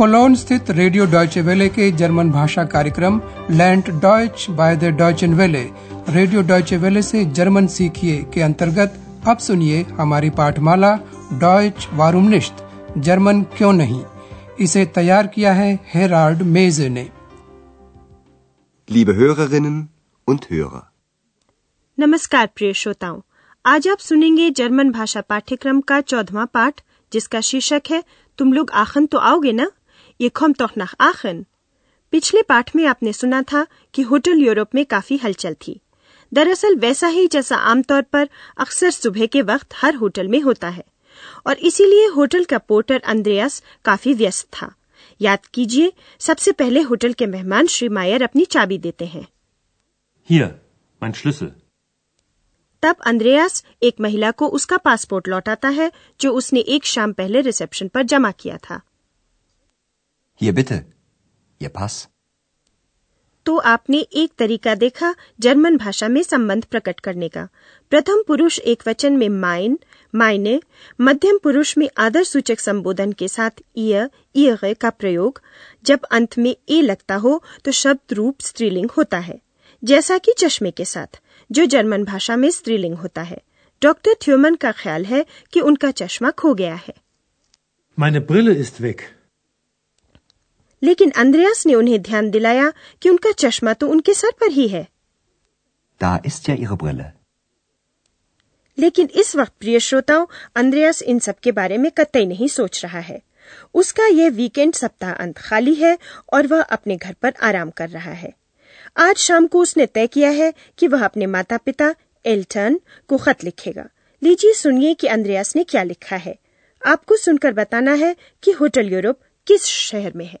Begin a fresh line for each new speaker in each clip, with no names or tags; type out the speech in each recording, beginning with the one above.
Colon स्थित radio Deutsche वेले के जर्मन भाषा कार्यक्रम लैंड डॉयच बाय द डॉयचन वेले। रेडियो डॉयचे वेले से जर्मन सीखिए के अंतर्गत अब सुनिए हमारी पाठमाला डॉयच वारूमनिश्त जर्मन क्यों नहीं? इसे तैयार किया है हेराल्ड मेजे ने।
Liebe Hörerinnen und Hörer,
नमस्कार प्रिय श्रोताओं आज आप सुनेंगे जर्मन भाषा पाठ्यक्रम का चौदवा पाठ जिसका शीर्षक है तुम लोग आखन तो आओगे ना? ये खम तो nach आखन पिछले पाठ में आपने सुना था कि होटल यूरोप में काफ़ी हलचल थी। दरअसल वैसा ही जैसा आमतौर पर अक्सर सुबह के वक्त हर होटल में होता है। और इसीलिए होटल का पोर्टर अंद्रयास काफ़ी व्यस्त था। याद कीजिए सबसे पहले होटल के मेहमान श्री मायर अपनी चाबी देते हैं।
Hier, mein Schlüssel.
तब अंद्रयास एक महिला को उसका पासपोर्ट लौटाता है जो उसने एक शाम पहले रिसेप्शन पर जमा किया था।
Hier bitte, Ihr Pass.
तो आपने एक तरीका देखा जर्मन भाषा में संबंध प्रकट करने का। प्रथम पुरुष एक वचन में माइन मायने मध्यम पुरुष में आदर सूचक संबोधन के साथ इय इय का प्रयोग। जब अंत में ए लगता हो तो शब्द रूप स्त्रीलिंग होता है। जैसा कि चश्मे के साथ जो जर्मन भाषा में स्त्रीलिंग होता है। डॉक्टर थ्यूमन का ख्याल है कि उनका चश्मा खो गया है।
Meine Brille ist weg.
लेकिन अंद्रयास ने उन्हें ध्यान दिलाया कि उनका चश्मा तो उनके सर पर ही है।
Da ist ja Ihre Brille.
लेकिन इस वक्त प्रिय श्रोताओं अंद्रयास इन सब के बारे में कतई नहीं सोच रहा है। उसका यह वीकेंड सप्ताह अंत खाली है और वह अपने घर पर आराम कर रहा है। आज शाम को उसने तय किया है कि वह अपने माता पिता एल्टन को खत लिखेगा। लीजिए सुनिए कि अंद्रयास ने क्या लिखा है। आपको सुनकर बताना है कि होटल यूरोप किस शहर में है।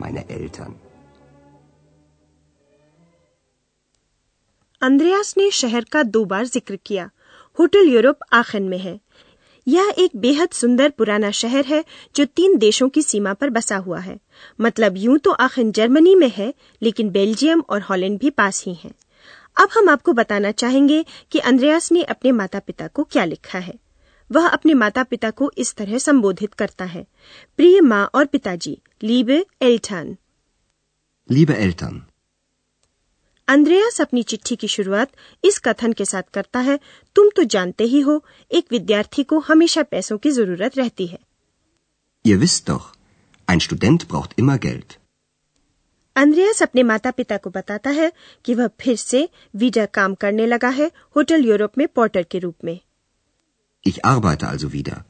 Meine Eltern.
अंद्रयास ने शहर का दो बार ज़िक्र किया होटल यूरोप आखन में है यह एक बेहद सुंदर पुराना शहर है, जो तीन देशों की सीमा पर बसा हुआ है मतलब यूँ तो आखिन जर्मनी में है, लेकिन बेल्जियम और हॉलैंड भी पास ही हैं। अब हम आपको बताना चाहेंगे कि अंद्रयास ने अपने माता पिता को क्या लिखा है वह अपने माता पिता को इस तरह संबोधित करता है। प्रिय माँ और पिताजी लीबे एल्टन।
Liebe Eltern,
अंद्रयास अपनी चिट्ठी की शुरुआत इस कथन के साथ करता है तुम तो जानते ही हो एक विद्यार्थी को हमेशा पैसों की ज़रूरत रहती है।
Ihr wisst doch, ein Student braucht immer Geld.
अंद्रयास अपने माता पिता को बताता है कि वह फिर से वीज़ा काम करने लगा है होटल यूरोप में पोर्टर के रूप में।
Ich arbeite also wieder.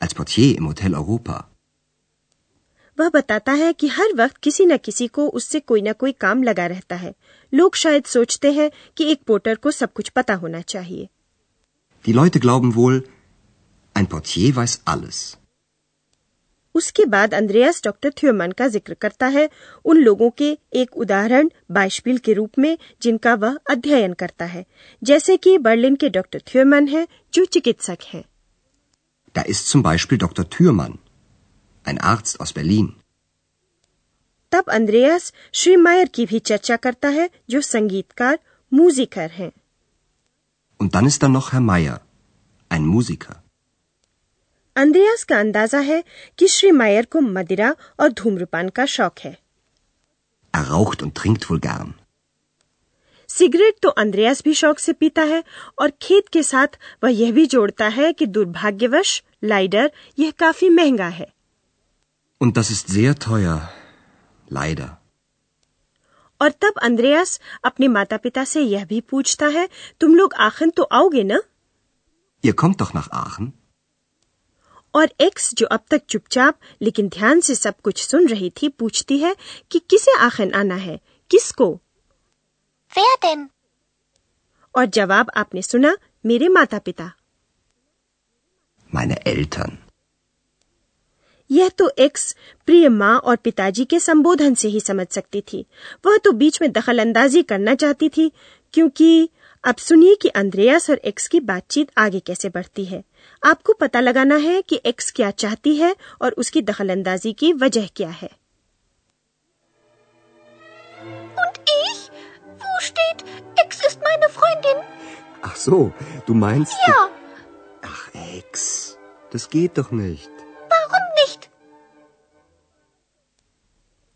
Als Portier im Hotel Europa.
वह बताता है कि हर वक्त किसी न किसी को उससे कोई न कोई काम लगा रहता है लोग शायद सोचते हैं कि एक पोर्टर को सब कुछ पता होना चाहिए
Die Leute glauben wohl, ein Portier weiß alles.
उसके बाद अंद्रयास डॉक्टर थ्योमन का ज़िक्र करता है उन लोगों के एक उदाहरण बाइशपिल के रूप में जिनका वह अध्ययन करता है जैसे कि बर्लिन के डॉक्टर थ्योमन है जो चिकित्सक हैं
Da ist zum Beispiel Dr. Thürmann, ein Arzt aus Berlin.
तब अंद्रयास श्री मायर की भी चर्चा करता है जो संगीतकार मूजिकर हैं
Und dann ist da noch Herr Meier, ein Musiker.
अंद्रयास का अंदाज़ा है कि श्री मायर को मदिरा और धूम्रपान का शौक है
Er raucht und trinkt wohl gern.
Cigarette तो अंद्रयास भी शौक से पीता है और खेत के साथ वह यह भी जोड़ता है कि दुर्भाग्यवश लाइडर यह काफ़ी महँगा है
Und das ist sehr teuer. Leider.
और तब अंद्रयास अपने माता पिता से यह भी पूछता है तुम लोग आखन तो आओगे ना
Ihr kommt doch nach Aachen?
और एक्स जो अब तक चुपचाप लेकिन ध्यान से सब कुछ सुन रही थी पूछती है कि किसे आखिर आना है? किसको?
Wer
और जवाब आपने सुना मेरे माता पिता
Meine Eltern.
यह तो एक्स प्रिय माँ और पिताजी के संबोधन से ही समझ सकती थी। वह तो बीच में दखल अंदाजी करना चाहती थी क्योंकि अब सुनिए कि अंद्रयास और एक्स की बातचीत आगे कैसे बढ़ती है आपको पता लगाना है कि एक्स क्या चाहती है और उसकी दखल अंदाजी की वजह क्या है
Und ich? Wo steht, Ex ist meine Freundin?
Ach so, du meinst.
Ja,
Ach, Ex. Das geht doch nicht.
warum nicht?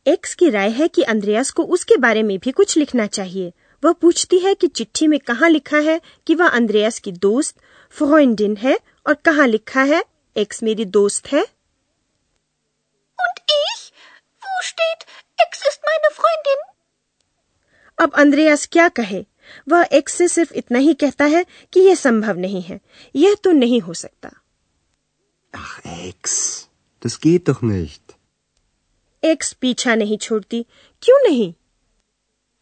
X की राय है कि अंद्रयास को उसके बारे में भी कुछ लिखना चाहिए वह पूछती है कि चिट्ठी में कहाँ लिखा है कि वह अंद्रयास की दोस्त फ्रोइंडिन है और कहाँ लिखा है एक्स मेरी दोस्त है
Und ich? Wo steht, Ex ist meine Freundin?
अब अंद्रयास क्या कहे वह एक्स से सिर्फ़ इतना ही कहता है कि यह संभव नहीं है यह तो नहीं हो सकता
Ach, Ex. Das geht doch nicht.
X पीछा नहीं छोड़ती क्यों नहीं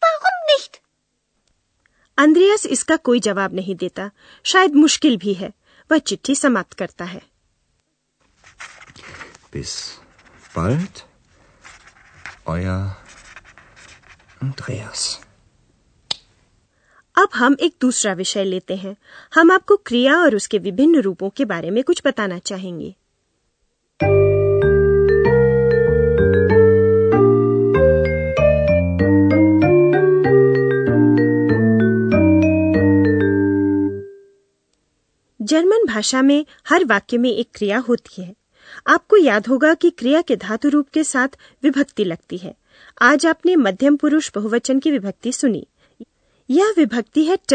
Warum?
अंद्रयास इसका कोई जवाब नहीं देता शायद मुश्किल भी है वह चिट्ठी समाप्त करता है
Bis bald. Euer Andreas.
अब हम एक दूसरा विषय लेते हैं हम आपको क्रिया और उसके विभिन्न रूपों के बारे में कुछ बताना चाहेंगे जर्मन भाषा में हर वाक्य में एक क्रिया होती है। आपको याद होगा कि क्रिया के धातु रूप के साथ विभक्ति लगती है। आज आपने मध्यम पुरुष बहुवचन की विभक्ति सुनी। यह विभक्ति है ट,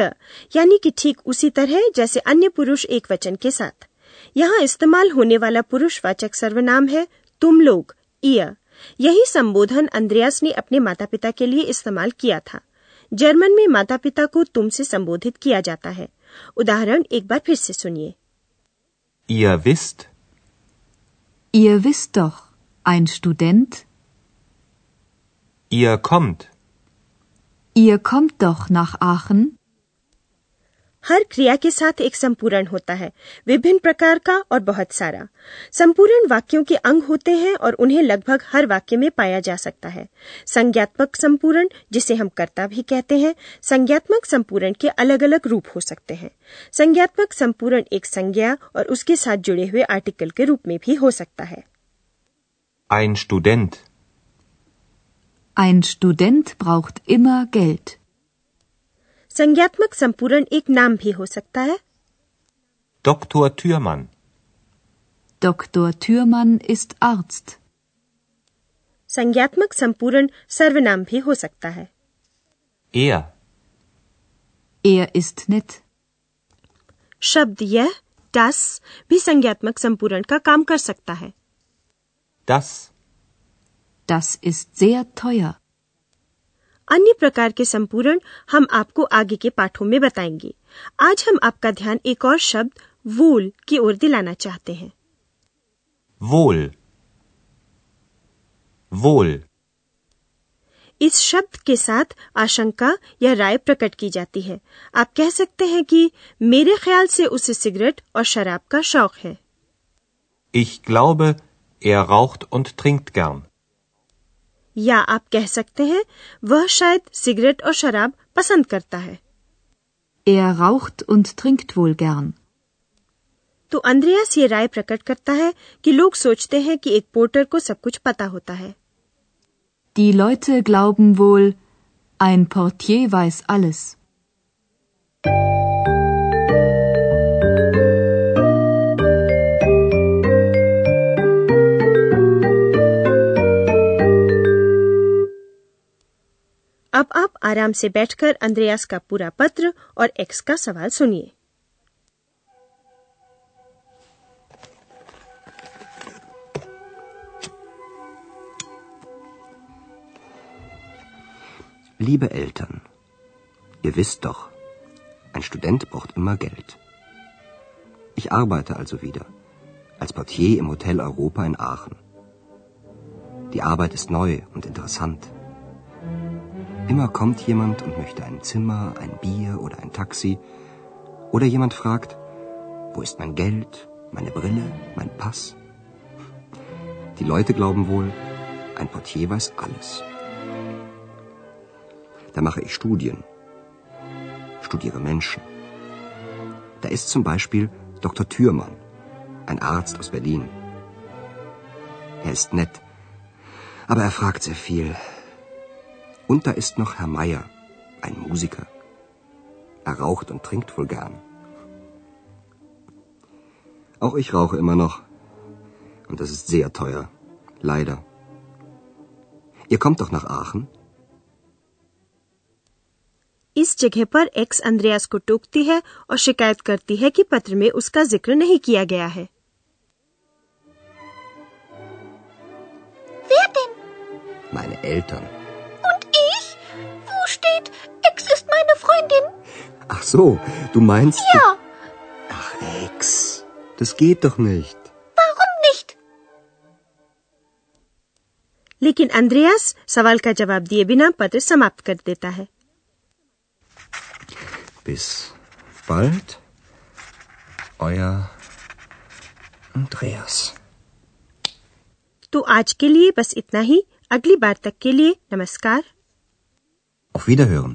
यानी कि ठीक उसी तरह जैसे अन्य पुरुष एक वचन के साथ। यहाँ इस्तेमाल होने वाला पुरुषवाचक सर्वनाम है तुम लोग, इय। यही संबोधन अंद्रयास ने अपने माता पिता के लिए इस्तेमाल किया था। जर्मन में माता पिता को तुम से संबोधित किया जाता है। उदाहरण एक बार फिर से सुनिए
Ihr wisst,
Ihr wisst doch, ein Student,
ihr kommt,
ihr kommt doch nach Aachen,
हर क्रिया के साथ एक संपूर्ण होता है विभिन्न प्रकार का और बहुत सारा। संपूर्ण वाक्यों के अंग होते हैं और उन्हें लगभग हर वाक्य में पाया जा सकता है। संज्ञात्मक संपूर्ण जिसे हम कर्ता भी कहते हैं संज्ञात्मक संपूर्ण के अलग अलग रूप हो सकते हैं। संज्ञात्मक संपूर्ण एक संज्ञा और उसके साथ जुड़े हुए आर्टिकल के रूप में भी हो सकता है।
Ein Student,
ein Student braucht immer Geld.
संज्ञात्मक संपूर्ण एक नाम भी हो सकता है
Dr. Thürmann,
Dr. Thürmann ist Arzt.
संज्ञात्मक संपूर्ण सर्वनाम भी हो सकता है
er,
Er ist nett.
शब्द यह das भी संज्ञात्मक संपूर्ण का काम कर सकता है
das,
Das ist sehr teuer.
अन्य प्रकार के संपूर्ण हम आपको आगे के पाठों में बताएँगे। आज हम आपका ध्यान एक और शब्द वूल की ओर दिलाना चाहते हैं।
wohl, wohl,
इस शब्द के साथ आशंका या राय प्रकट की जाती है। आप कह सकते हैं कि मेरे ख्याल से उसे सिगरेट और शराब का शौक है।
Ich glaube, er raucht und trinkt gern.
या आप कह सकते हैं वह शायद सिगरेट और शराब पसंद करता है
Er raucht und trinkt wohl gern.
तो अंद्रयास ये राय प्रकट करता है कि लोग सोचते हैं कि एक पोर्टर को सब कुछ पता होता है
Die Leute glauben wohl, ein Portier weiß alles.
आराम से बैठकर अंद्रयास का पूरा पत्र और एक्स का सवाल सुनिए
Liebe Eltern, ihr wisst doch, ein Student braucht immer Geld. Ich arbeite also wieder, als Portier im Hotel Europa in Aachen. Die Arbeit ist neu und interessant. Immer kommt jemand und möchte ein Zimmer, ein Bier oder ein Taxi. Oder jemand fragt, wo ist mein Geld, meine Brille, mein Pass? Die Leute glauben wohl, ein Portier weiß alles. Da mache ich Studien, studiere Menschen. Da ist zum Beispiel Dr. Thürmann, ein Arzt aus Berlin. Er ist nett, aber er fragt sehr viel. Und da ist noch Herr Meier, ein Musiker. Er raucht und trinkt wohl gern. Auch ich rauche immer noch. Und das ist sehr teuer. Leider. Ihr kommt doch nach Aachen?
इस जगह पर x अंद्रयास को टोकती है और शिकायत करती है कि पत्र में उसका जिक्र नहीं किया गया है
Wer denn?
Meine Eltern.
Freundin?
Ach so, du meinst...
Ja, Du...
Ach, Ex. Das geht doch nicht.
warum nicht?
लेकिन अंद्रयास सवाल का जवाब दिए बिना पत्र समाप्त कर देता है
Bis bald. Euer Andreas.
तो आज के लिए बस इतना ही अगली बार तक के लिए नमस्कार
Auf Wiederhören.